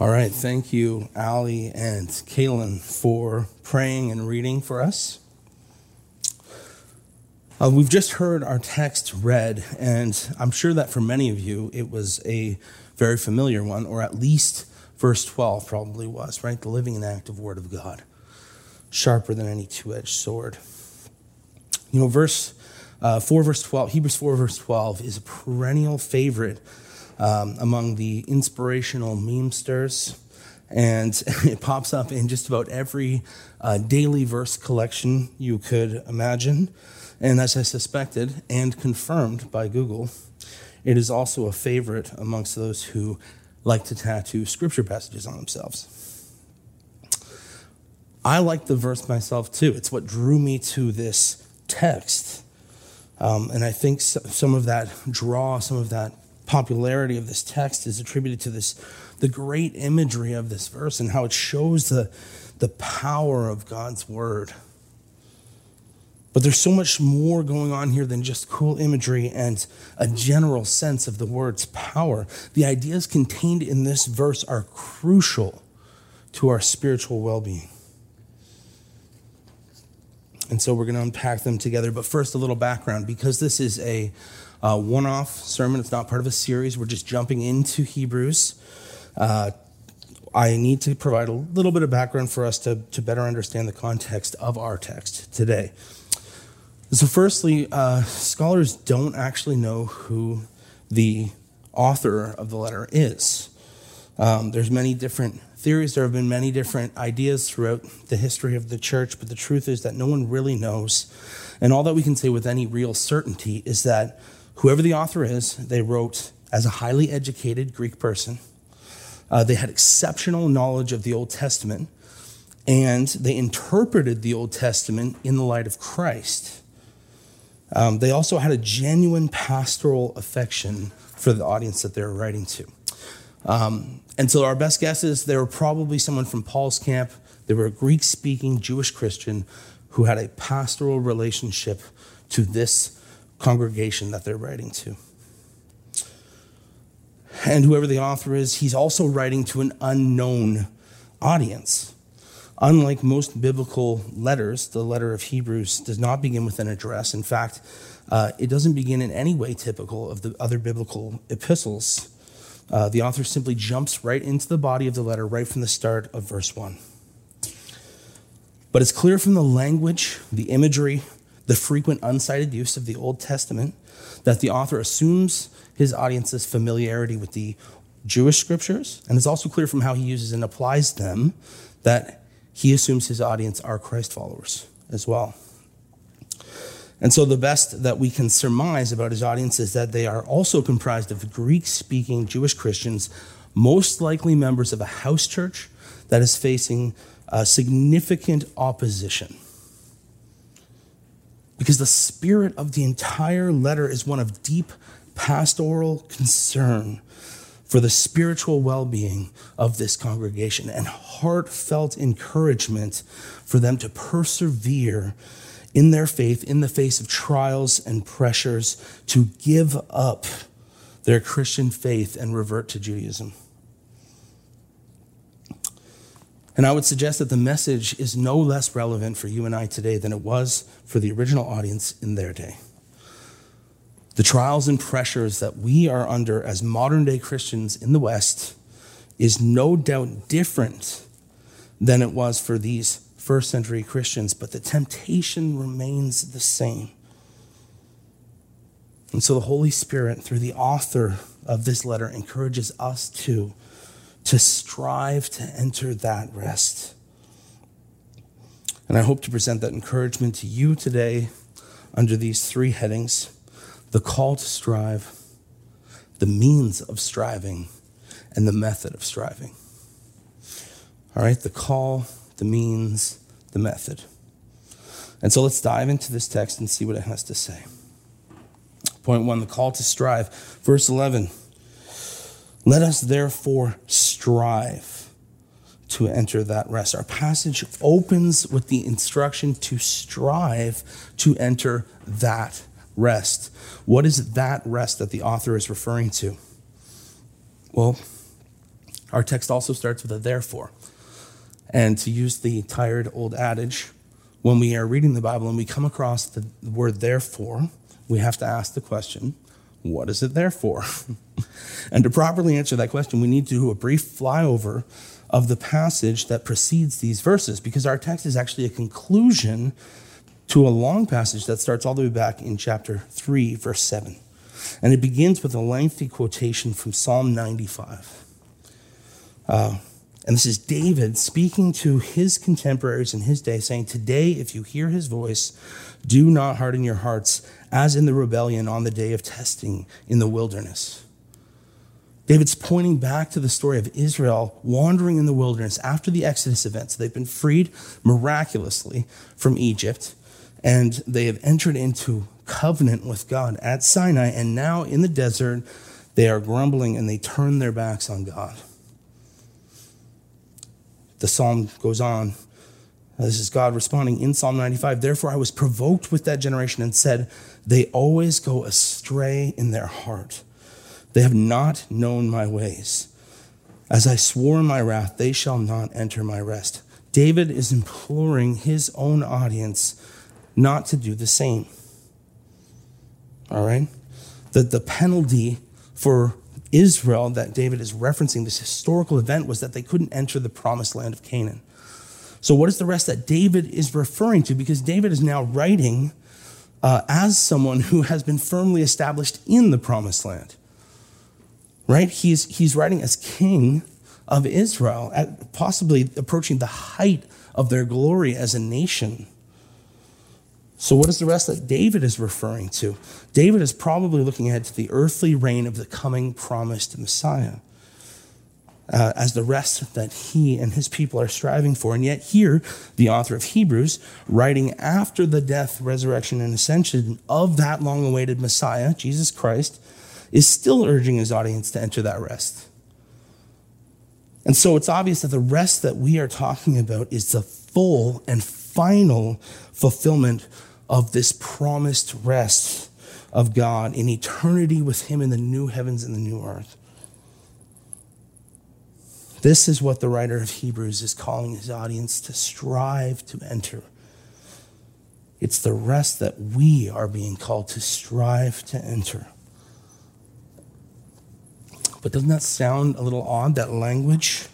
All right, thank you, Ali and Kaylin, for praying and reading for us. Uh, we've just heard our text read, and I'm sure that for many of you it was a very familiar one, or at least verse 12 probably was, right? The living and active Word of God, sharper than any two edged sword. You know, verse uh, 4, verse 12, Hebrews 4, verse 12 is a perennial favorite um, among the inspirational memesters. And it pops up in just about every uh, daily verse collection you could imagine. And as I suspected and confirmed by Google, it is also a favorite amongst those who like to tattoo scripture passages on themselves. I like the verse myself too. It's what drew me to this text. Um, and I think some of that draw, some of that popularity of this text is attributed to this the great imagery of this verse and how it shows the, the power of God's word. But there's so much more going on here than just cool imagery and a general sense of the word's power. The ideas contained in this verse are crucial to our spiritual well being. And so we're going to unpack them together. But first, a little background because this is a uh, one off sermon. It's not part of a series. We're just jumping into Hebrews. Uh, I need to provide a little bit of background for us to, to better understand the context of our text today. So, firstly, uh, scholars don't actually know who the author of the letter is. Um, there's many different theories. There have been many different ideas throughout the history of the church, but the truth is that no one really knows. And all that we can say with any real certainty is that whoever the author is, they wrote as a highly educated Greek person. Uh, they had exceptional knowledge of the Old Testament, and they interpreted the Old Testament in the light of Christ. Um, they also had a genuine pastoral affection for the audience that they were writing to. Um, and so our best guess is they were probably someone from Paul's camp. They were a Greek speaking Jewish Christian who had a pastoral relationship to this congregation that they're writing to. And whoever the author is, he's also writing to an unknown audience. Unlike most biblical letters, the letter of Hebrews does not begin with an address. In fact, uh, it doesn't begin in any way typical of the other biblical epistles. Uh, the author simply jumps right into the body of the letter right from the start of verse 1. But it's clear from the language, the imagery, the frequent uncited use of the Old Testament that the author assumes his audience's familiarity with the Jewish scriptures, and it's also clear from how he uses and applies them that he assumes his audience are Christ followers as well. And so, the best that we can surmise about his audience is that they are also comprised of Greek speaking Jewish Christians, most likely members of a house church that is facing uh, significant opposition. Because the spirit of the entire letter is one of deep pastoral concern for the spiritual well being of this congregation and heartfelt encouragement for them to persevere in their faith in the face of trials and pressures to give up their Christian faith and revert to Judaism. And I would suggest that the message is no less relevant for you and I today than it was for the original audience in their day. The trials and pressures that we are under as modern day Christians in the West is no doubt different than it was for these first century Christians, but the temptation remains the same. And so the Holy Spirit, through the author of this letter, encourages us to to strive to enter that rest. And I hope to present that encouragement to you today under these three headings the call to strive, the means of striving, and the method of striving. All right, the call, the means, the method. And so let's dive into this text and see what it has to say. Point one the call to strive. Verse 11. Let us therefore strive to enter that rest. Our passage opens with the instruction to strive to enter that rest. What is that rest that the author is referring to? Well, our text also starts with a therefore. And to use the tired old adage, when we are reading the Bible and we come across the word therefore, we have to ask the question, what is it there for? and to properly answer that question, we need to do a brief flyover of the passage that precedes these verses because our text is actually a conclusion to a long passage that starts all the way back in chapter 3, verse 7. And it begins with a lengthy quotation from Psalm 95. Uh, and this is David speaking to his contemporaries in his day, saying, Today, if you hear his voice, do not harden your hearts as in the rebellion on the day of testing in the wilderness. David's pointing back to the story of Israel wandering in the wilderness after the Exodus events. They've been freed miraculously from Egypt, and they have entered into covenant with God at Sinai, and now in the desert, they are grumbling and they turn their backs on God. The psalm goes on. Uh, this is God responding in Psalm 95. Therefore, I was provoked with that generation and said, They always go astray in their heart. They have not known my ways. As I swore in my wrath, they shall not enter my rest. David is imploring his own audience not to do the same. All right? That the penalty for Israel that David is referencing, this historical event, was that they couldn't enter the promised land of Canaan. So, what is the rest that David is referring to? Because David is now writing uh, as someone who has been firmly established in the promised land. Right? He's, he's writing as king of Israel, at possibly approaching the height of their glory as a nation. So, what is the rest that David is referring to? David is probably looking ahead to the earthly reign of the coming promised Messiah uh, as the rest that he and his people are striving for. And yet, here, the author of Hebrews, writing after the death, resurrection, and ascension of that long awaited Messiah, Jesus Christ, is still urging his audience to enter that rest. And so it's obvious that the rest that we are talking about is the full and final fulfillment of this promised rest of God in eternity with Him in the new heavens and the new earth. This is what the writer of Hebrews is calling his audience to strive to enter. It's the rest that we are being called to strive to enter. But doesn't that sound a little odd, that language?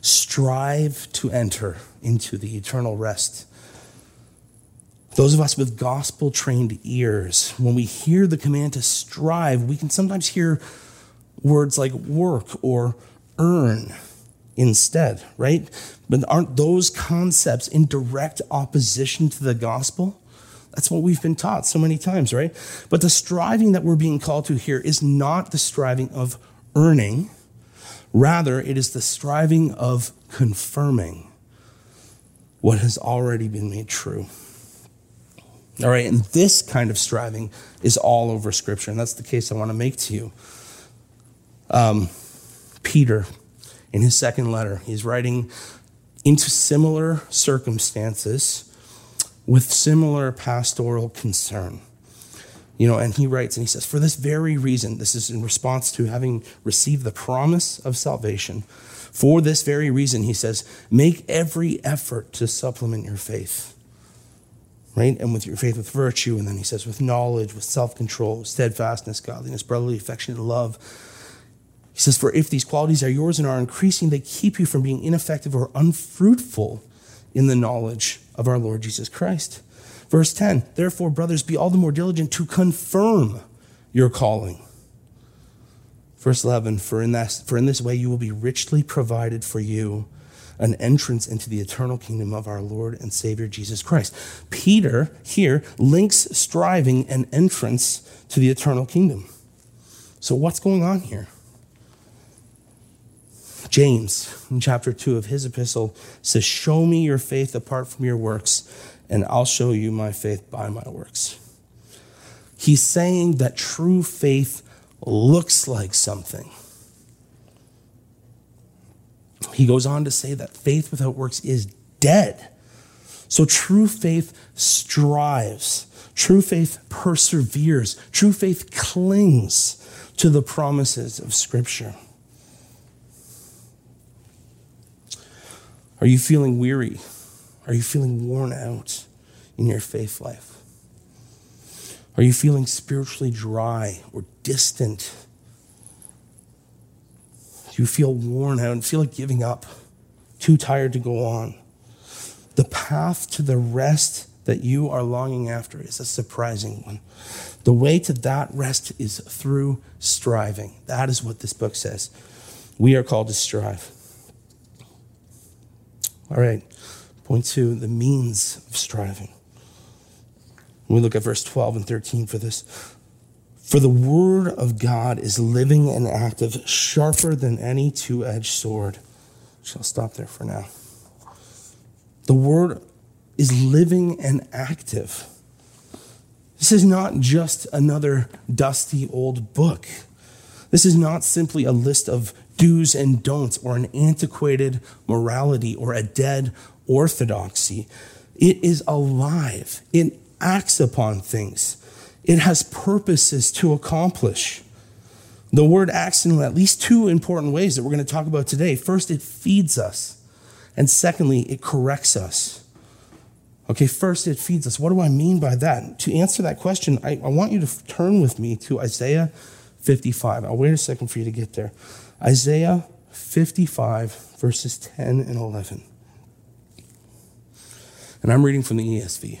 Strive to enter into the eternal rest those of us with gospel trained ears, when we hear the command to strive, we can sometimes hear words like work or earn instead, right? But aren't those concepts in direct opposition to the gospel? That's what we've been taught so many times, right? But the striving that we're being called to here is not the striving of earning, rather, it is the striving of confirming what has already been made true. All right, and this kind of striving is all over Scripture, and that's the case I want to make to you. Um, Peter, in his second letter, he's writing into similar circumstances with similar pastoral concern. You know, and he writes and he says, For this very reason, this is in response to having received the promise of salvation. For this very reason, he says, make every effort to supplement your faith right? And with your faith, with virtue. And then he says, with knowledge, with self control, steadfastness, godliness, brotherly affection, and love. He says, for if these qualities are yours and are increasing, they keep you from being ineffective or unfruitful in the knowledge of our Lord Jesus Christ. Verse 10 Therefore, brothers, be all the more diligent to confirm your calling. Verse 11 For in, for in this way you will be richly provided for you an entrance into the eternal kingdom of our Lord and Savior Jesus Christ. Peter here links striving and entrance to the eternal kingdom. So, what's going on here? James, in chapter 2 of his epistle, says, Show me your faith apart from your works, and I'll show you my faith by my works. He's saying that true faith looks like something. He goes on to say that faith without works is dead. So true faith strives, true faith perseveres, true faith clings to the promises of Scripture. Are you feeling weary? Are you feeling worn out in your faith life? Are you feeling spiritually dry or distant? You feel worn out and feel like giving up? Too tired to go on? The path to the rest that you are longing after is a surprising one. The way to that rest is through striving. That is what this book says. We are called to strive. All right, point two the means of striving. We look at verse 12 and 13 for this. For the word of God is living and active, sharper than any two edged sword. Shall stop there for now. The word is living and active. This is not just another dusty old book. This is not simply a list of do's and don'ts or an antiquated morality or a dead orthodoxy. It is alive. It acts upon things. It has purposes to accomplish. The word acts in at least two important ways that we're going to talk about today. First, it feeds us. And secondly, it corrects us. Okay, first, it feeds us. What do I mean by that? To answer that question, I, I want you to turn with me to Isaiah 55. I'll wait a second for you to get there. Isaiah 55, verses 10 and 11. And I'm reading from the ESV.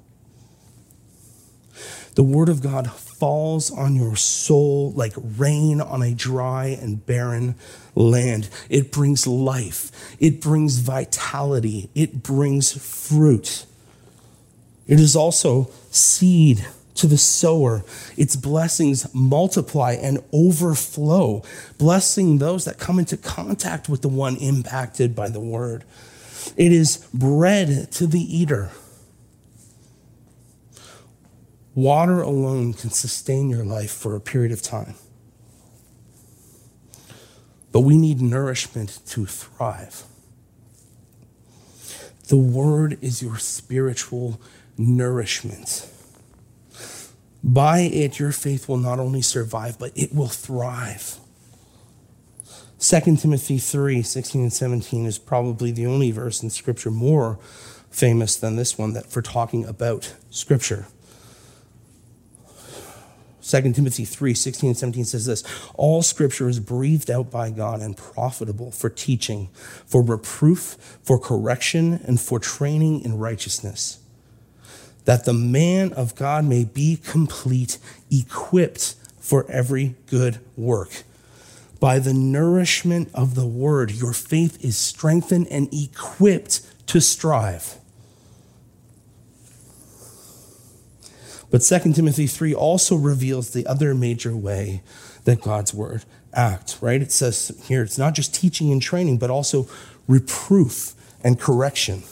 The word of God falls on your soul like rain on a dry and barren land. It brings life, it brings vitality, it brings fruit. It is also seed to the sower. Its blessings multiply and overflow, blessing those that come into contact with the one impacted by the word. It is bread to the eater. Water alone can sustain your life for a period of time. But we need nourishment to thrive. The word is your spiritual nourishment. By it, your faith will not only survive, but it will thrive. 2 Timothy 3 16 and 17 is probably the only verse in Scripture more famous than this one that for talking about Scripture. 2 Timothy 3 16 and 17 says this All scripture is breathed out by God and profitable for teaching, for reproof, for correction, and for training in righteousness, that the man of God may be complete, equipped for every good work. By the nourishment of the word, your faith is strengthened and equipped to strive. But 2 Timothy 3 also reveals the other major way that God's word acts, right? It says here it's not just teaching and training, but also reproof and correction.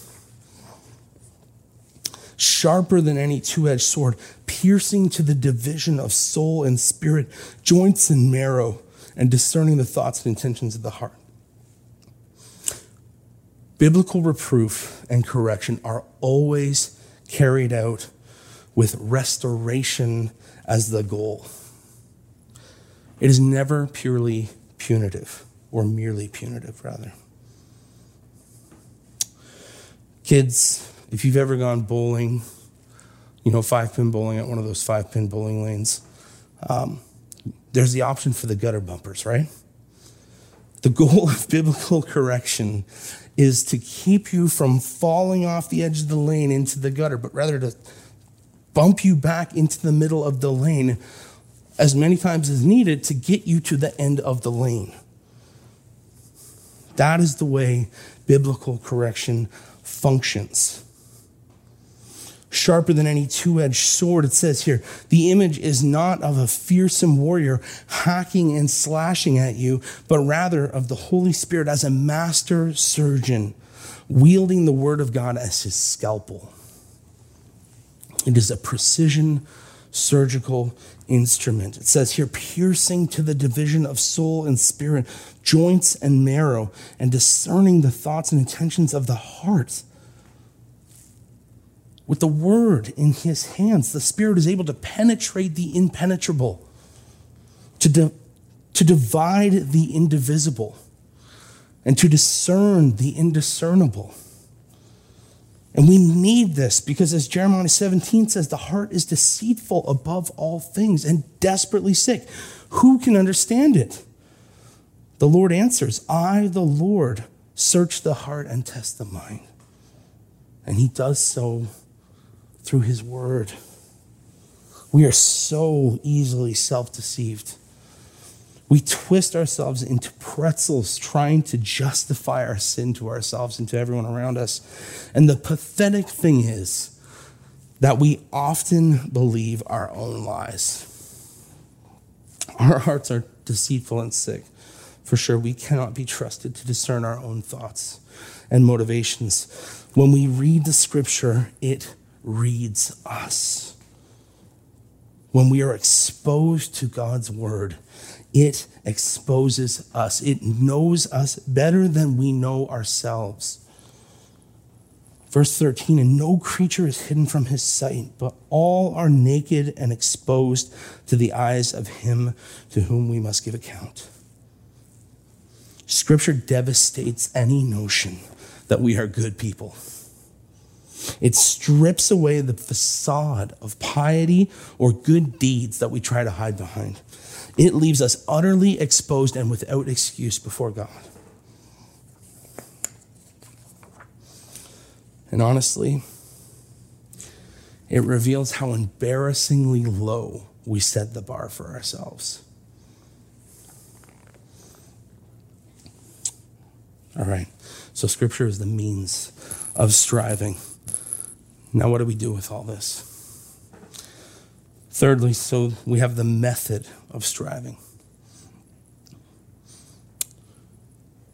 Sharper than any two edged sword, piercing to the division of soul and spirit, joints and marrow, and discerning the thoughts and intentions of the heart. Biblical reproof and correction are always carried out with restoration as the goal. It is never purely punitive, or merely punitive, rather. Kids, if you've ever gone bowling, you know, five pin bowling at one of those five pin bowling lanes, um, there's the option for the gutter bumpers, right? The goal of biblical correction is to keep you from falling off the edge of the lane into the gutter, but rather to bump you back into the middle of the lane as many times as needed to get you to the end of the lane. That is the way biblical correction functions. Sharper than any two edged sword, it says here, the image is not of a fearsome warrior hacking and slashing at you, but rather of the Holy Spirit as a master surgeon wielding the word of God as his scalpel. It is a precision surgical instrument. It says here, piercing to the division of soul and spirit, joints and marrow, and discerning the thoughts and intentions of the heart. With the word in his hands, the Spirit is able to penetrate the impenetrable, to, di- to divide the indivisible, and to discern the indiscernible. And we need this because, as Jeremiah 17 says, the heart is deceitful above all things and desperately sick. Who can understand it? The Lord answers, I, the Lord, search the heart and test the mind. And he does so through his word. We are so easily self deceived. We twist ourselves into pretzels trying to justify our sin to ourselves and to everyone around us. And the pathetic thing is that we often believe our own lies. Our hearts are deceitful and sick. For sure, we cannot be trusted to discern our own thoughts and motivations. When we read the scripture, it reads us. When we are exposed to God's word, it exposes us. It knows us better than we know ourselves. Verse 13, and no creature is hidden from his sight, but all are naked and exposed to the eyes of him to whom we must give account. Scripture devastates any notion that we are good people. It strips away the facade of piety or good deeds that we try to hide behind. It leaves us utterly exposed and without excuse before God. And honestly, it reveals how embarrassingly low we set the bar for ourselves. All right, so scripture is the means of striving. Now, what do we do with all this? Thirdly, so we have the method of striving.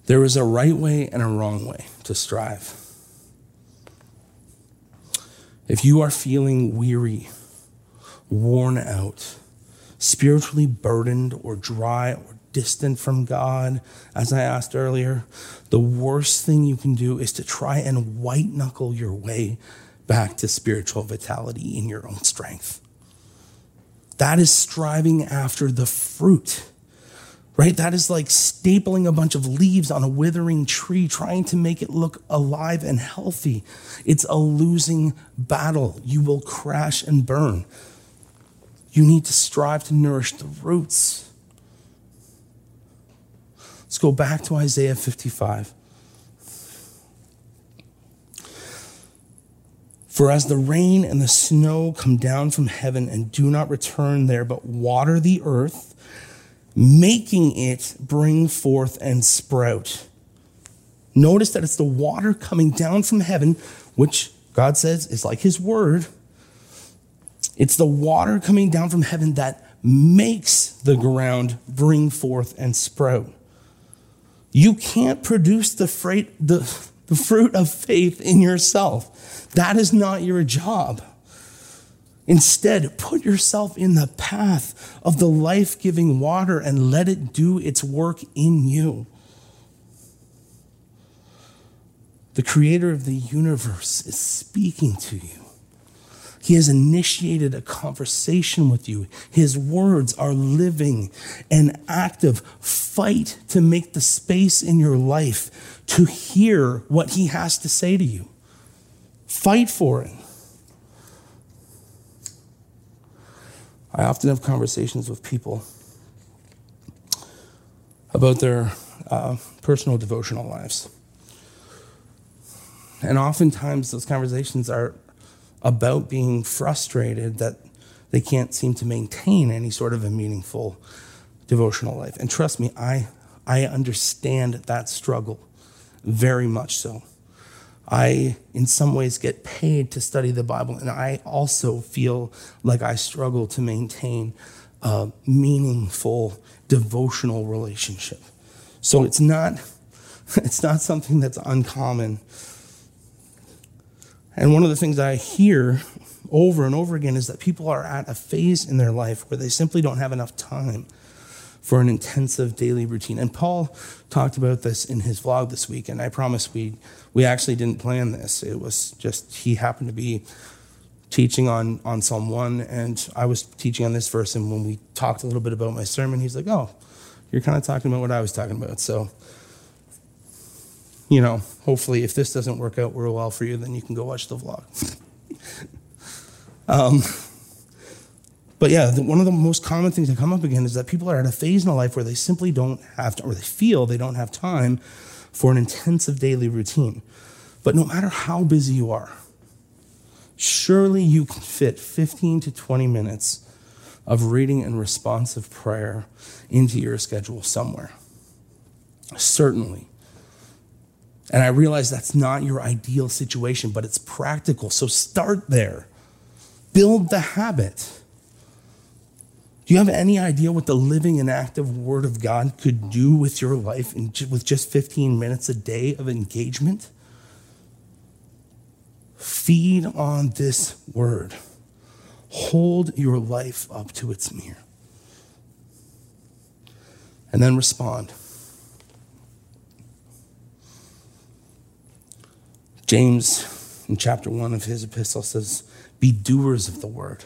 There is a right way and a wrong way to strive. If you are feeling weary, worn out, spiritually burdened, or dry, or distant from God, as I asked earlier, the worst thing you can do is to try and white knuckle your way back to spiritual vitality in your own strength. That is striving after the fruit, right? That is like stapling a bunch of leaves on a withering tree, trying to make it look alive and healthy. It's a losing battle. You will crash and burn. You need to strive to nourish the roots. Let's go back to Isaiah 55. For as the rain and the snow come down from heaven and do not return there, but water the earth, making it bring forth and sprout. Notice that it's the water coming down from heaven, which God says is like his word. It's the water coming down from heaven that makes the ground bring forth and sprout. You can't produce the, freight, the, the fruit of faith in yourself. That is not your job. Instead, put yourself in the path of the life giving water and let it do its work in you. The creator of the universe is speaking to you. He has initiated a conversation with you. His words are living and active. Fight to make the space in your life to hear what he has to say to you. Fight for it. I often have conversations with people about their uh, personal devotional lives. And oftentimes, those conversations are about being frustrated that they can't seem to maintain any sort of a meaningful devotional life. And trust me, I, I understand that struggle very much so. I, in some ways, get paid to study the Bible, and I also feel like I struggle to maintain a meaningful devotional relationship. So it's not, it's not something that's uncommon And one of the things I hear over and over again is that people are at a phase in their life where they simply don't have enough time for an intensive daily routine. And Paul talked about this in his vlog this week, and I promise we we actually didn't plan this. It was just he happened to be teaching on on Psalm 1 and I was teaching on this verse and when we talked a little bit about my sermon, he's like, "Oh, you're kind of talking about what I was talking about." So you know, hopefully if this doesn't work out real well for you, then you can go watch the vlog. um, but yeah, the, one of the most common things that come up again is that people are at a phase in their life where they simply don't have to, or they feel they don't have time for an intensive daily routine. But no matter how busy you are, surely you can fit 15 to 20 minutes of reading and responsive prayer into your schedule somewhere. Certainly. And I realize that's not your ideal situation, but it's practical. So start there. Build the habit. Do you have any idea what the living and active Word of God could do with your life in, with just 15 minutes a day of engagement? Feed on this Word. Hold your life up to its mirror. And then respond. James, in chapter 1 of his epistle, says, Be doers of the Word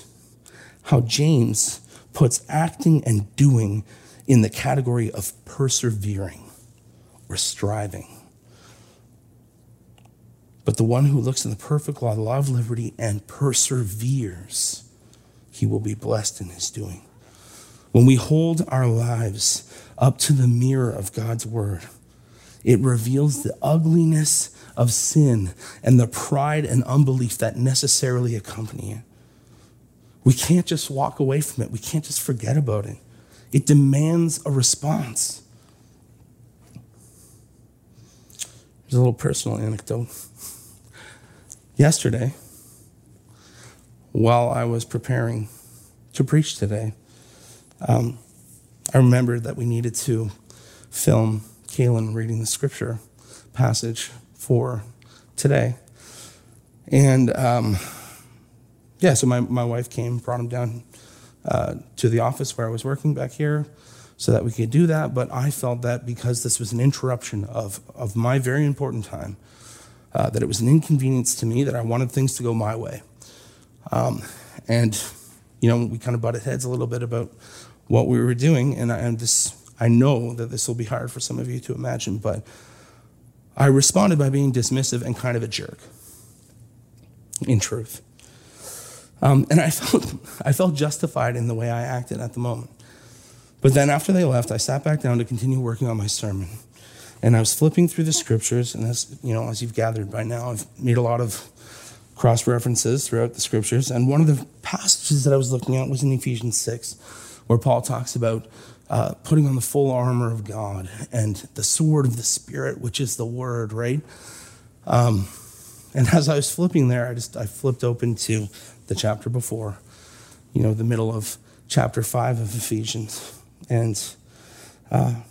how James puts acting and doing in the category of persevering or striving. But the one who looks in the perfect law, the law of liberty, and perseveres, he will be blessed in his doing. When we hold our lives up to the mirror of God's word, it reveals the ugliness of sin and the pride and unbelief that necessarily accompany it. We can't just walk away from it. We can't just forget about it. It demands a response. There's a little personal anecdote. Yesterday, while I was preparing to preach today, um, I remembered that we needed to film Kaylin reading the scripture passage for today. And um, yeah, so my, my wife came, brought him down uh, to the office where I was working back here so that we could do that. But I felt that because this was an interruption of, of my very important time, uh, that it was an inconvenience to me, that I wanted things to go my way. Um, and, you know, we kind of butted heads a little bit about what we were doing. And I, and this, I know that this will be hard for some of you to imagine, but I responded by being dismissive and kind of a jerk, in truth. Um, and I felt, I felt justified in the way I acted at the moment. But then after they left, I sat back down to continue working on my sermon. And I was flipping through the scriptures, and as you know, as you've gathered by now, I've made a lot of cross references throughout the scriptures. And one of the passages that I was looking at was in Ephesians 6, where Paul talks about uh, putting on the full armor of God and the sword of the Spirit, which is the word, right? Um, and as I was flipping there, I just I flipped open to the chapter before, you know, the middle of chapter 5 of Ephesians. And uh,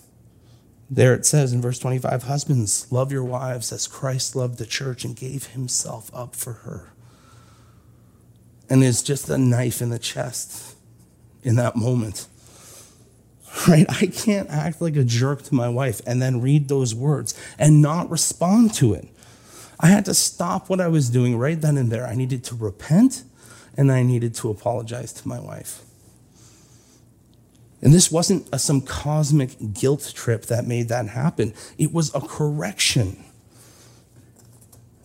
there it says in verse 25 Husbands, love your wives as Christ loved the church and gave himself up for her. And it's just a knife in the chest in that moment. Right? I can't act like a jerk to my wife and then read those words and not respond to it. I had to stop what I was doing right then and there. I needed to repent and I needed to apologize to my wife. And this wasn't a, some cosmic guilt trip that made that happen, it was a correction.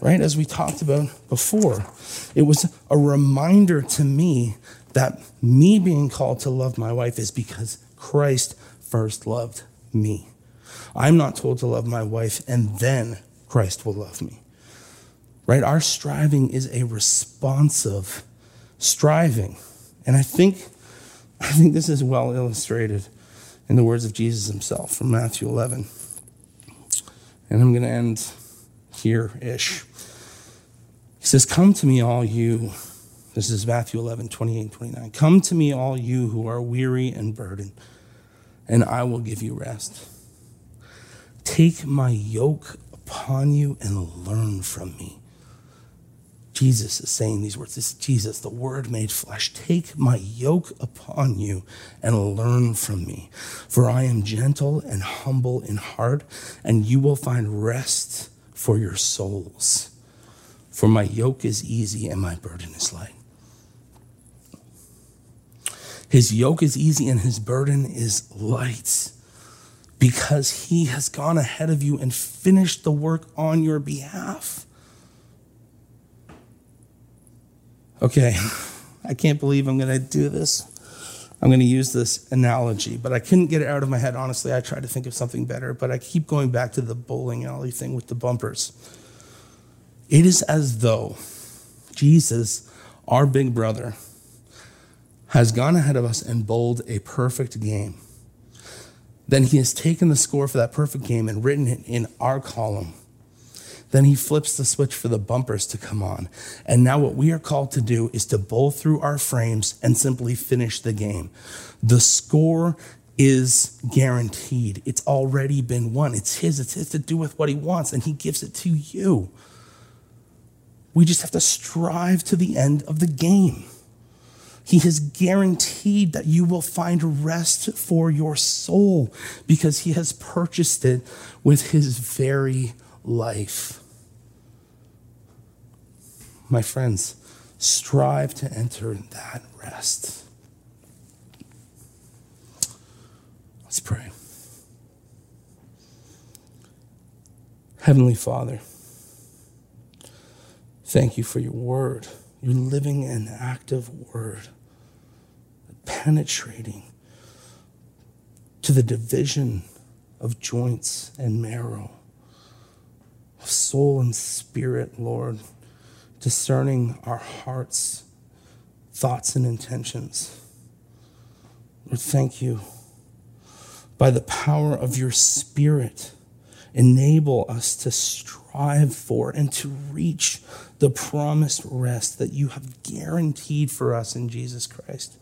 Right? As we talked about before, it was a reminder to me that me being called to love my wife is because Christ first loved me. I'm not told to love my wife and then Christ will love me. right? Our striving is a responsive striving. And I think, I think this is well illustrated in the words of Jesus himself from Matthew 11. And I'm going to end here ish. He says, Come to me, all you. This is Matthew 11, 28 29. Come to me, all you who are weary and burdened, and I will give you rest. Take my yoke upon you and learn from me. Jesus is saying these words. This is Jesus, the Word made flesh. Take my yoke upon you and learn from me. For I am gentle and humble in heart, and you will find rest for your souls. For my yoke is easy and my burden is light. His yoke is easy and his burden is light because he has gone ahead of you and finished the work on your behalf. Okay, I can't believe I'm going to do this. I'm going to use this analogy, but I couldn't get it out of my head. Honestly, I tried to think of something better, but I keep going back to the bowling alley thing with the bumpers. It is as though Jesus, our big brother, has gone ahead of us and bowled a perfect game. Then he has taken the score for that perfect game and written it in our column. Then he flips the switch for the bumpers to come on. And now, what we are called to do is to bowl through our frames and simply finish the game. The score is guaranteed, it's already been won. It's his, it's his to do with what he wants, and he gives it to you. We just have to strive to the end of the game. He has guaranteed that you will find rest for your soul because he has purchased it with his very life. My friends, strive to enter that rest. Let's pray. Heavenly Father, thank you for your word, your living and active word penetrating to the division of joints and marrow, of soul and spirit, Lord, discerning our hearts, thoughts, and intentions. Lord, thank you. By the power of your Spirit, enable us to strive for and to reach the promised rest that you have guaranteed for us in Jesus Christ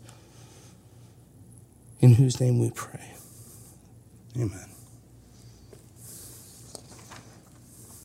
in whose name we pray. Amen.